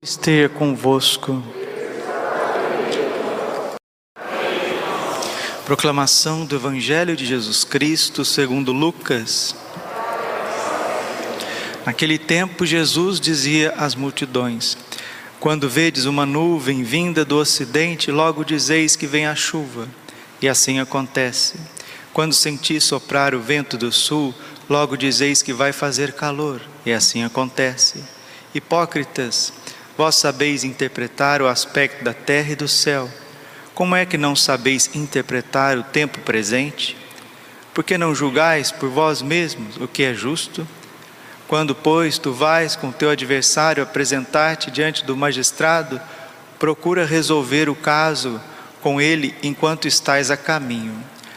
esteja convosco. Proclamação do Evangelho de Jesus Cristo segundo Lucas. Naquele tempo, Jesus dizia às multidões: Quando vedes uma nuvem vinda do ocidente, logo dizeis que vem a chuva. E assim acontece. Quando sentis soprar o vento do sul, logo dizeis que vai fazer calor. E assim acontece. Hipócritas, Vós sabeis interpretar o aspecto da terra e do céu. Como é que não sabeis interpretar o tempo presente? Porque não julgais por vós mesmos o que é justo? Quando, pois, tu vais com teu adversário apresentar-te diante do magistrado, procura resolver o caso com ele enquanto estás a caminho.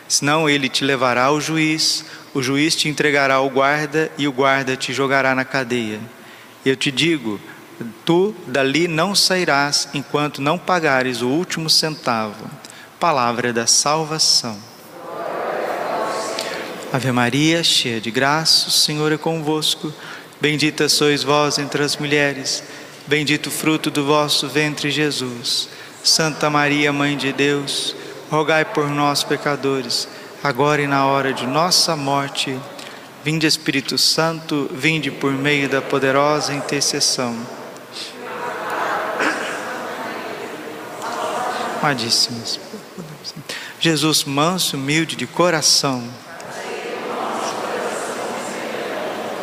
Senão ele te levará ao juiz, o juiz te entregará ao guarda e o guarda te jogará na cadeia. Eu te digo, Tu dali não sairás enquanto não pagares o último centavo. Palavra da salvação. Ave Maria, cheia de graça, o Senhor é convosco. Bendita sois vós entre as mulheres, bendito o fruto do vosso ventre, Jesus. Santa Maria, Mãe de Deus, rogai por nós, pecadores, agora e na hora de nossa morte. Vinde, Espírito Santo, vinde por meio da poderosa intercessão amadíssimos. Jesus manso, humilde de coração.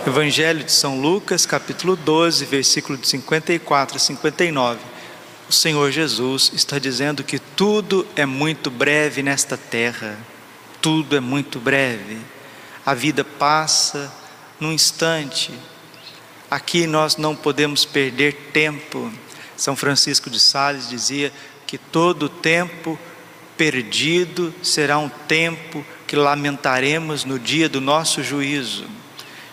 Evangelho de São Lucas, capítulo 12, versículo de 54 a 59. O Senhor Jesus está dizendo que tudo é muito breve nesta terra. Tudo é muito breve. A vida passa num instante. Aqui nós não podemos perder tempo. São Francisco de Sales dizia: que todo tempo perdido será um tempo que lamentaremos no dia do nosso juízo.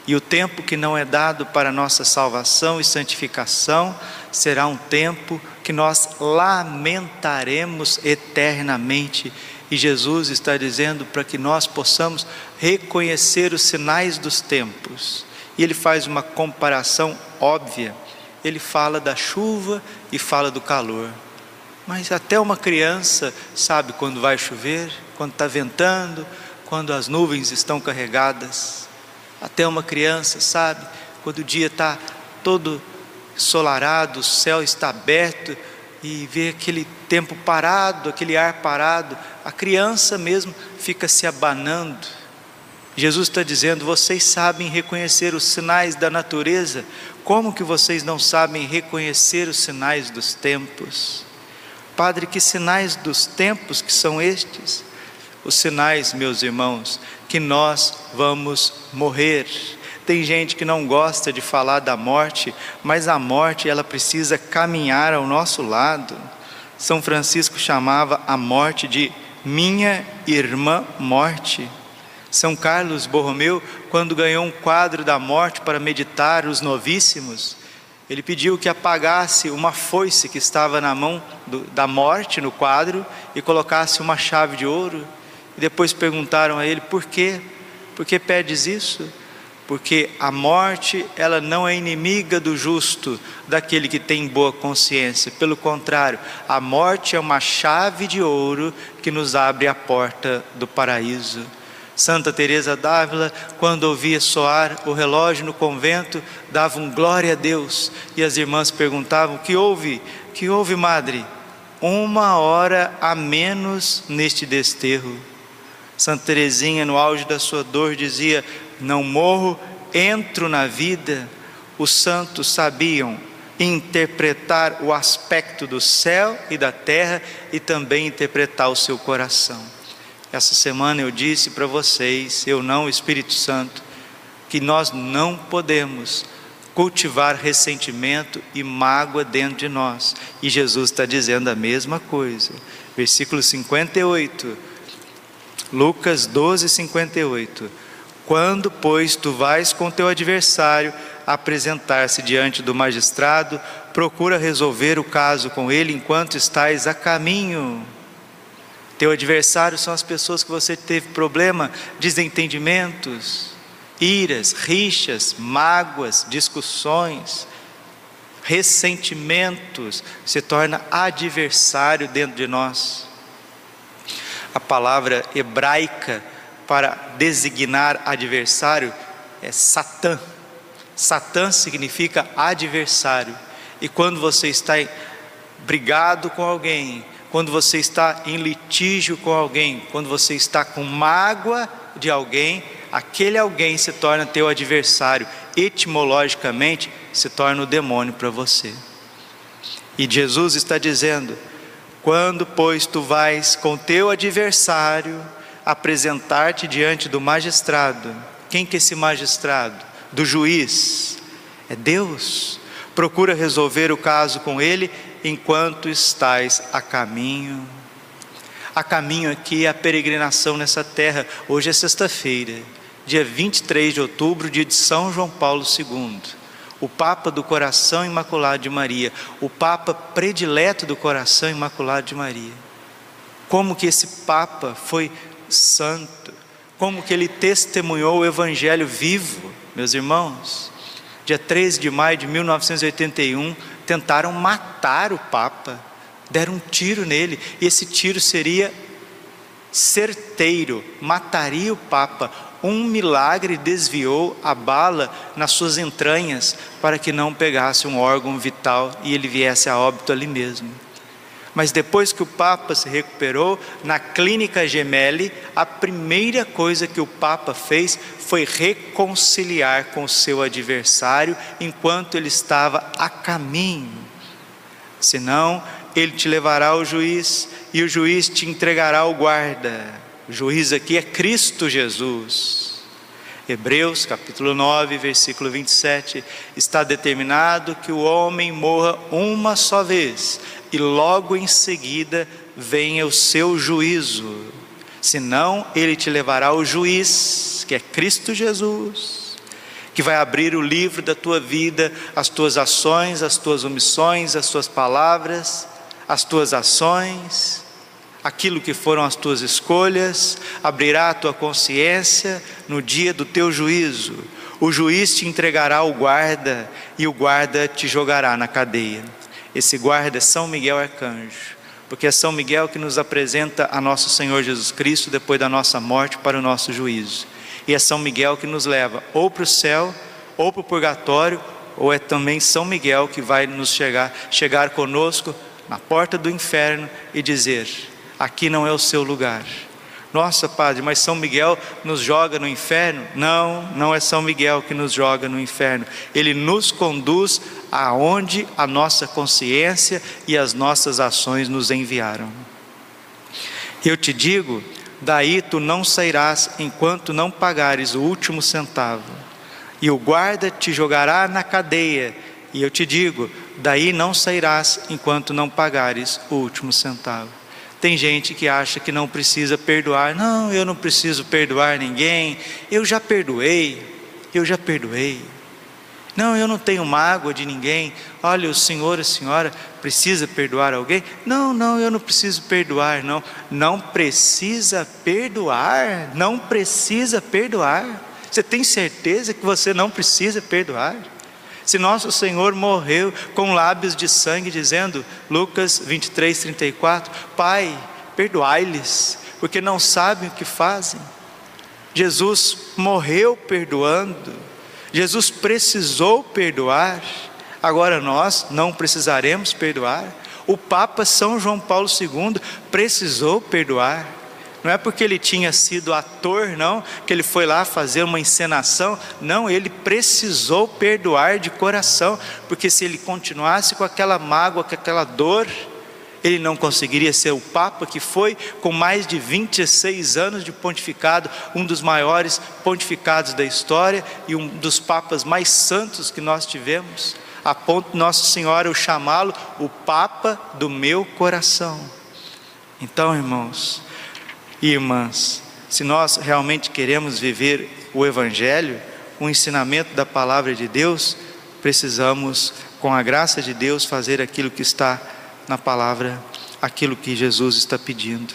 E o tempo que não é dado para nossa salvação e santificação será um tempo que nós lamentaremos eternamente. E Jesus está dizendo para que nós possamos reconhecer os sinais dos tempos. E ele faz uma comparação óbvia. Ele fala da chuva e fala do calor. Mas até uma criança sabe quando vai chover, quando está ventando, quando as nuvens estão carregadas. Até uma criança sabe quando o dia está todo solarado, o céu está aberto e vê aquele tempo parado, aquele ar parado. A criança mesmo fica se abanando. Jesus está dizendo: vocês sabem reconhecer os sinais da natureza, como que vocês não sabem reconhecer os sinais dos tempos? Padre, que sinais dos tempos que são estes? Os sinais, meus irmãos, que nós vamos morrer. Tem gente que não gosta de falar da morte, mas a morte ela precisa caminhar ao nosso lado. São Francisco chamava a morte de minha irmã morte. São Carlos Borromeu, quando ganhou um quadro da morte para meditar os novíssimos, ele pediu que apagasse uma foice que estava na mão do, da morte no quadro e colocasse uma chave de ouro. E depois perguntaram a ele: por quê? Por que pedes isso? Porque a morte, ela não é inimiga do justo, daquele que tem boa consciência. Pelo contrário, a morte é uma chave de ouro que nos abre a porta do paraíso. Santa Teresa d'Ávila, quando ouvia soar o relógio no convento, dava um glória a Deus, e as irmãs perguntavam: "Que houve? Que houve, madre?" Uma hora a menos neste desterro. Santa Teresinha, no auge da sua dor, dizia: "Não morro, entro na vida." Os santos sabiam interpretar o aspecto do céu e da terra e também interpretar o seu coração. Essa semana eu disse para vocês, eu não, Espírito Santo, que nós não podemos cultivar ressentimento e mágoa dentro de nós. E Jesus está dizendo a mesma coisa. Versículo 58, Lucas 12, 58. Quando, pois, tu vais com teu adversário apresentar-se diante do magistrado, procura resolver o caso com ele enquanto estás a caminho teu adversário são as pessoas que você teve problema, desentendimentos, iras, rixas, mágoas, discussões. ressentimentos, se torna adversário dentro de nós. A palavra hebraica para designar adversário é Satã. Satã significa adversário. E quando você está brigado com alguém, quando você está em litígio com alguém, quando você está com mágoa de alguém, aquele alguém se torna teu adversário. Etimologicamente, se torna o demônio para você. E Jesus está dizendo: quando, pois, tu vais com teu adversário apresentar-te diante do magistrado, quem que é esse magistrado? Do juiz? É Deus. Procura resolver o caso com ele enquanto estás a caminho. A caminho aqui é a peregrinação nessa terra. Hoje é sexta-feira, dia 23 de outubro, dia de São João Paulo II. O Papa do Coração Imaculado de Maria, o Papa predileto do Coração Imaculado de Maria. Como que esse Papa foi santo, como que ele testemunhou o Evangelho vivo, meus irmãos. Dia 13 de maio de 1981, tentaram matar o Papa, deram um tiro nele, e esse tiro seria certeiro, mataria o Papa. Um milagre desviou a bala nas suas entranhas para que não pegasse um órgão vital e ele viesse a óbito ali mesmo. Mas depois que o Papa se recuperou, na clínica Gemelli, a primeira coisa que o Papa fez foi reconciliar com seu adversário enquanto ele estava a caminho. Senão, ele te levará ao juiz e o juiz te entregará ao guarda. O juiz aqui é Cristo Jesus. Hebreus capítulo 9, versículo 27, está determinado que o homem morra uma só vez e logo em seguida venha o seu juízo senão ele te levará ao juiz, que é Cristo Jesus, que vai abrir o livro da tua vida, as tuas ações, as tuas omissões, as tuas palavras, as tuas ações, aquilo que foram as tuas escolhas, abrirá a tua consciência no dia do teu juízo. O juiz te entregará ao guarda e o guarda te jogará na cadeia. Esse guarda é São Miguel Arcanjo porque é São Miguel que nos apresenta a nosso Senhor Jesus Cristo depois da nossa morte para o nosso juízo. E é São Miguel que nos leva ou para o céu, ou para o purgatório, ou é também São Miguel que vai nos chegar, chegar conosco na porta do inferno e dizer: aqui não é o seu lugar. Nossa, Padre, mas São Miguel nos joga no inferno? Não, não é São Miguel que nos joga no inferno. Ele nos conduz aonde a nossa consciência e as nossas ações nos enviaram. Eu te digo: daí tu não sairás enquanto não pagares o último centavo, e o guarda te jogará na cadeia. E eu te digo: daí não sairás enquanto não pagares o último centavo. Tem gente que acha que não precisa perdoar. Não, eu não preciso perdoar ninguém. Eu já perdoei. Eu já perdoei. Não, eu não tenho mágoa de ninguém. Olha, o senhor, a senhora precisa perdoar alguém? Não, não, eu não preciso perdoar, não. Não precisa perdoar. Não precisa perdoar. Você tem certeza que você não precisa perdoar? Se nosso Senhor morreu com lábios de sangue, dizendo, Lucas 23, 34, Pai, perdoai-lhes, porque não sabem o que fazem. Jesus morreu perdoando, Jesus precisou perdoar, agora nós não precisaremos perdoar. O Papa São João Paulo II precisou perdoar. Não é porque ele tinha sido ator, não, que ele foi lá fazer uma encenação. Não, ele precisou perdoar de coração, porque se ele continuasse com aquela mágoa, com aquela dor, ele não conseguiria ser o Papa que foi, com mais de 26 anos de pontificado, um dos maiores pontificados da história e um dos papas mais santos que nós tivemos, a ponto de Nossa Senhora o chamá-lo o Papa do meu coração. Então, irmãos, irmãs, se nós realmente queremos viver o Evangelho, o ensinamento da palavra de Deus, precisamos, com a graça de Deus, fazer aquilo que está na palavra, aquilo que Jesus está pedindo.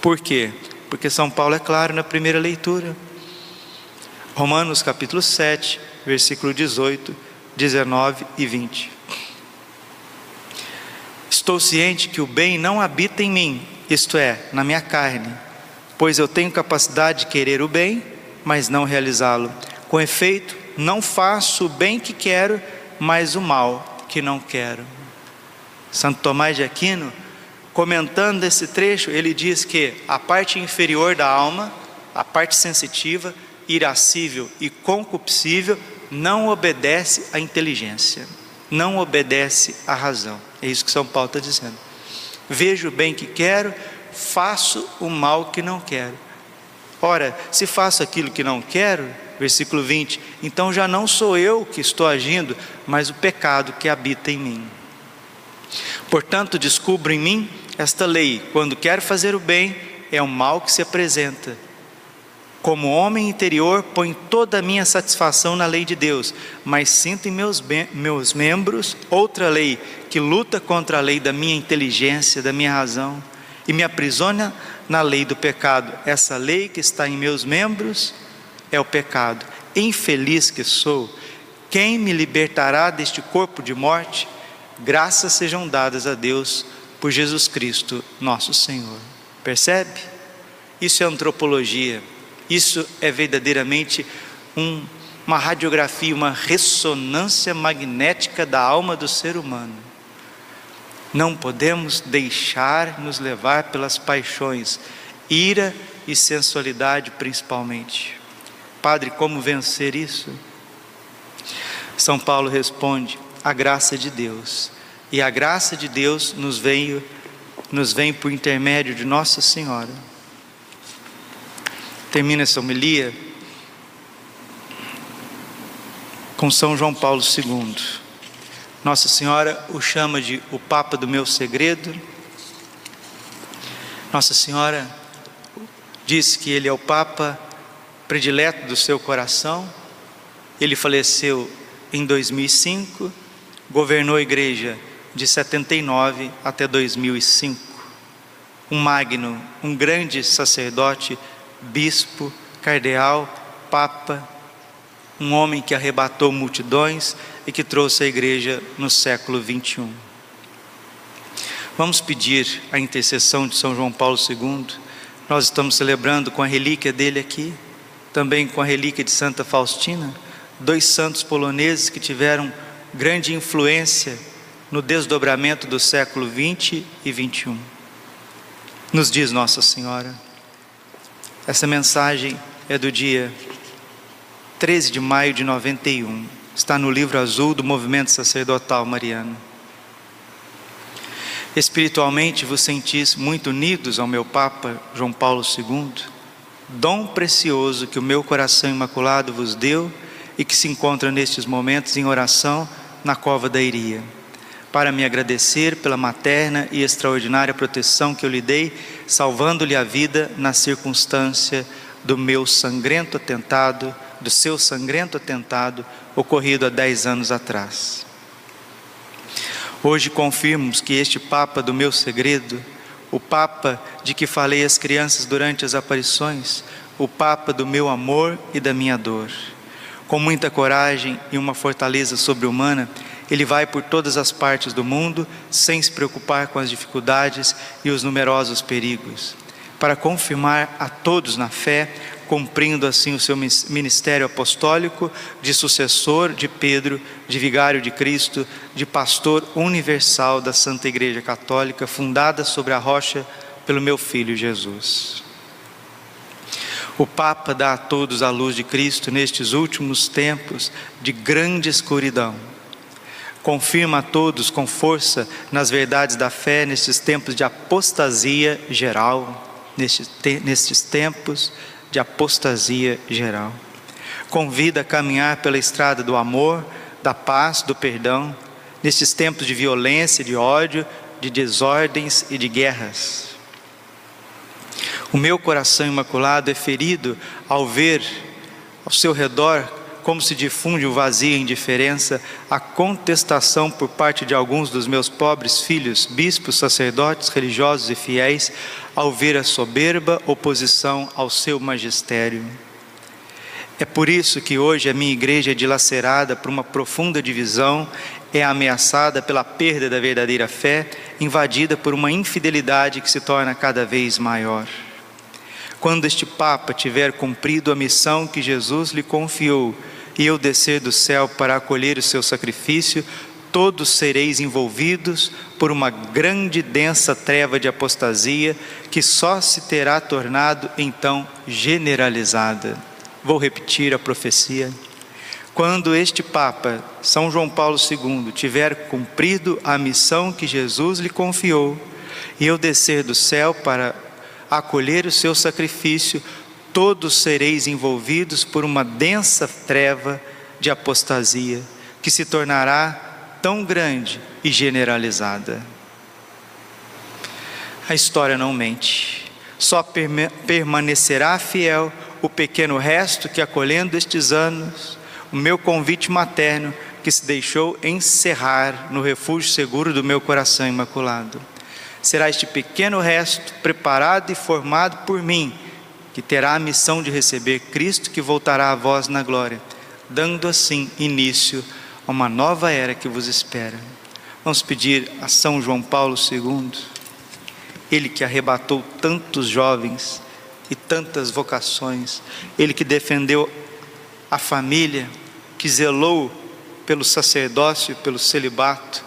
Por quê? Porque São Paulo é claro na primeira leitura. Romanos capítulo 7, versículo 18, 19 e 20. Estou ciente que o bem não habita em mim, isto é, na minha carne, pois eu tenho capacidade de querer o bem, mas não realizá-lo. Com efeito, não faço o bem que quero, mas o mal que não quero. Santo Tomás de Aquino, comentando esse trecho, ele diz que a parte inferior da alma, a parte sensitiva, irascível e concupiscível, não obedece à inteligência, não obedece à razão. É isso que São Paulo está dizendo. Vejo o bem que quero, faço o mal que não quero. Ora, se faço aquilo que não quero, versículo 20, então já não sou eu que estou agindo, mas o pecado que habita em mim. Portanto, descubro em mim esta lei: quando quero fazer o bem, é o mal que se apresenta. Como homem interior, põe toda a minha satisfação na lei de Deus, mas sinto em meus, meus membros outra lei que luta contra a lei da minha inteligência, da minha razão, e me aprisiona na lei do pecado. Essa lei que está em meus membros é o pecado. Infeliz que sou, quem me libertará deste corpo de morte? Graças sejam dadas a Deus por Jesus Cristo, nosso Senhor. Percebe? Isso é antropologia. Isso é verdadeiramente um, uma radiografia, uma ressonância magnética da alma do ser humano. Não podemos deixar nos levar pelas paixões, ira e sensualidade principalmente. Padre, como vencer isso? São Paulo responde: a graça de Deus. E a graça de Deus nos veio nos vem por intermédio de Nossa Senhora. Termina essa homilia com São João Paulo II. Nossa Senhora o chama de o Papa do meu segredo. Nossa Senhora diz que ele é o Papa predileto do seu coração. Ele faleceu em 2005 governou a igreja de 79 até 2005. Um magno, um grande sacerdote, bispo, cardeal, papa, um homem que arrebatou multidões e que trouxe a igreja no século 21. Vamos pedir a intercessão de São João Paulo II. Nós estamos celebrando com a relíquia dele aqui, também com a relíquia de Santa Faustina, dois santos poloneses que tiveram grande influência no desdobramento do século 20 e 21. Nos diz Nossa Senhora. Essa mensagem é do dia 13 de maio de 91. Está no livro azul do Movimento Sacerdotal Mariano. Espiritualmente vos sentis muito unidos ao meu Papa João Paulo II, dom precioso que o meu coração imaculado vos deu e que se encontra nestes momentos em oração na cova da Iria, para me agradecer pela materna e extraordinária proteção que eu lhe dei, salvando-lhe a vida na circunstância do meu sangrento atentado, do seu sangrento atentado ocorrido há dez anos atrás. Hoje confirmos que este Papa do meu segredo, o Papa de que falei às crianças durante as aparições, o Papa do meu amor e da minha dor com muita coragem e uma fortaleza sobre-humana, ele vai por todas as partes do mundo sem se preocupar com as dificuldades e os numerosos perigos, para confirmar a todos na fé, cumprindo assim o seu ministério apostólico de sucessor de Pedro, de vigário de Cristo, de pastor universal da Santa Igreja Católica, fundada sobre a rocha pelo meu filho Jesus. O Papa dá a todos a luz de Cristo nestes últimos tempos de grande escuridão. Confirma a todos com força nas verdades da fé nestes tempos de apostasia geral, nestes, te, nestes tempos de apostasia geral. Convida a caminhar pela estrada do amor, da paz, do perdão, nestes tempos de violência, de ódio, de desordens e de guerras. O meu coração imaculado é ferido ao ver ao seu redor como se difunde o vazio e indiferença, a contestação por parte de alguns dos meus pobres filhos, bispos, sacerdotes, religiosos e fiéis, ao ver a soberba oposição ao seu magistério. É por isso que hoje a minha igreja é dilacerada por uma profunda divisão, é ameaçada pela perda da verdadeira fé, invadida por uma infidelidade que se torna cada vez maior. Quando este Papa tiver cumprido a missão que Jesus lhe confiou e eu descer do céu para acolher o seu sacrifício, todos sereis envolvidos por uma grande densa treva de apostasia que só se terá tornado então generalizada. Vou repetir a profecia. Quando este Papa, São João Paulo II, tiver cumprido a missão que Jesus lhe confiou, e eu descer do céu para acolher o seu sacrifício, todos sereis envolvidos por uma densa treva de apostasia que se tornará tão grande e generalizada. A história não mente, só permanecerá fiel o pequeno resto que, acolhendo estes anos, o meu convite materno que se deixou encerrar no refúgio seguro do meu coração imaculado. Será este pequeno resto, preparado e formado por mim, que terá a missão de receber Cristo que voltará a vós na glória, dando assim início a uma nova era que vos espera. Vamos pedir a São João Paulo II, ele que arrebatou tantos jovens e tantas vocações, ele que defendeu a família, que zelou pelo sacerdócio, pelo celibato.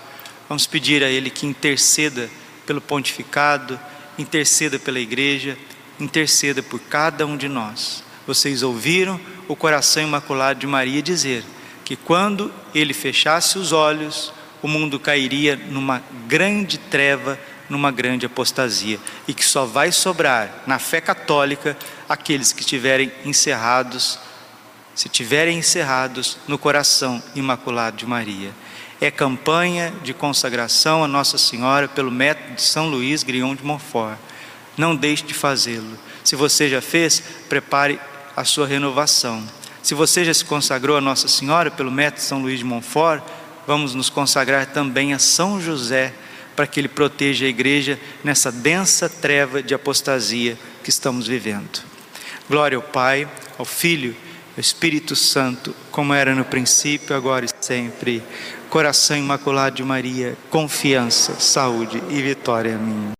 Vamos pedir a ele que interceda pelo pontificado, interceda pela igreja, interceda por cada um de nós. Vocês ouviram o coração imaculado de Maria dizer: que quando ele fechasse os olhos, o mundo cairia numa grande treva, numa grande apostasia, e que só vai sobrar na fé católica aqueles que estiverem encerrados, se tiverem encerrados no coração imaculado de Maria. É campanha de consagração a Nossa Senhora pelo método de São Luís Grion de Montfort. Não deixe de fazê-lo. Se você já fez, prepare a sua renovação. Se você já se consagrou a Nossa Senhora pelo método São Luís de Montfort, vamos nos consagrar também a São José, para que ele proteja a igreja nessa densa treva de apostasia que estamos vivendo. Glória ao Pai, ao Filho, ao Espírito Santo, como era no princípio, agora e sempre. Coração imaculado de Maria, confiança, saúde e vitória minha.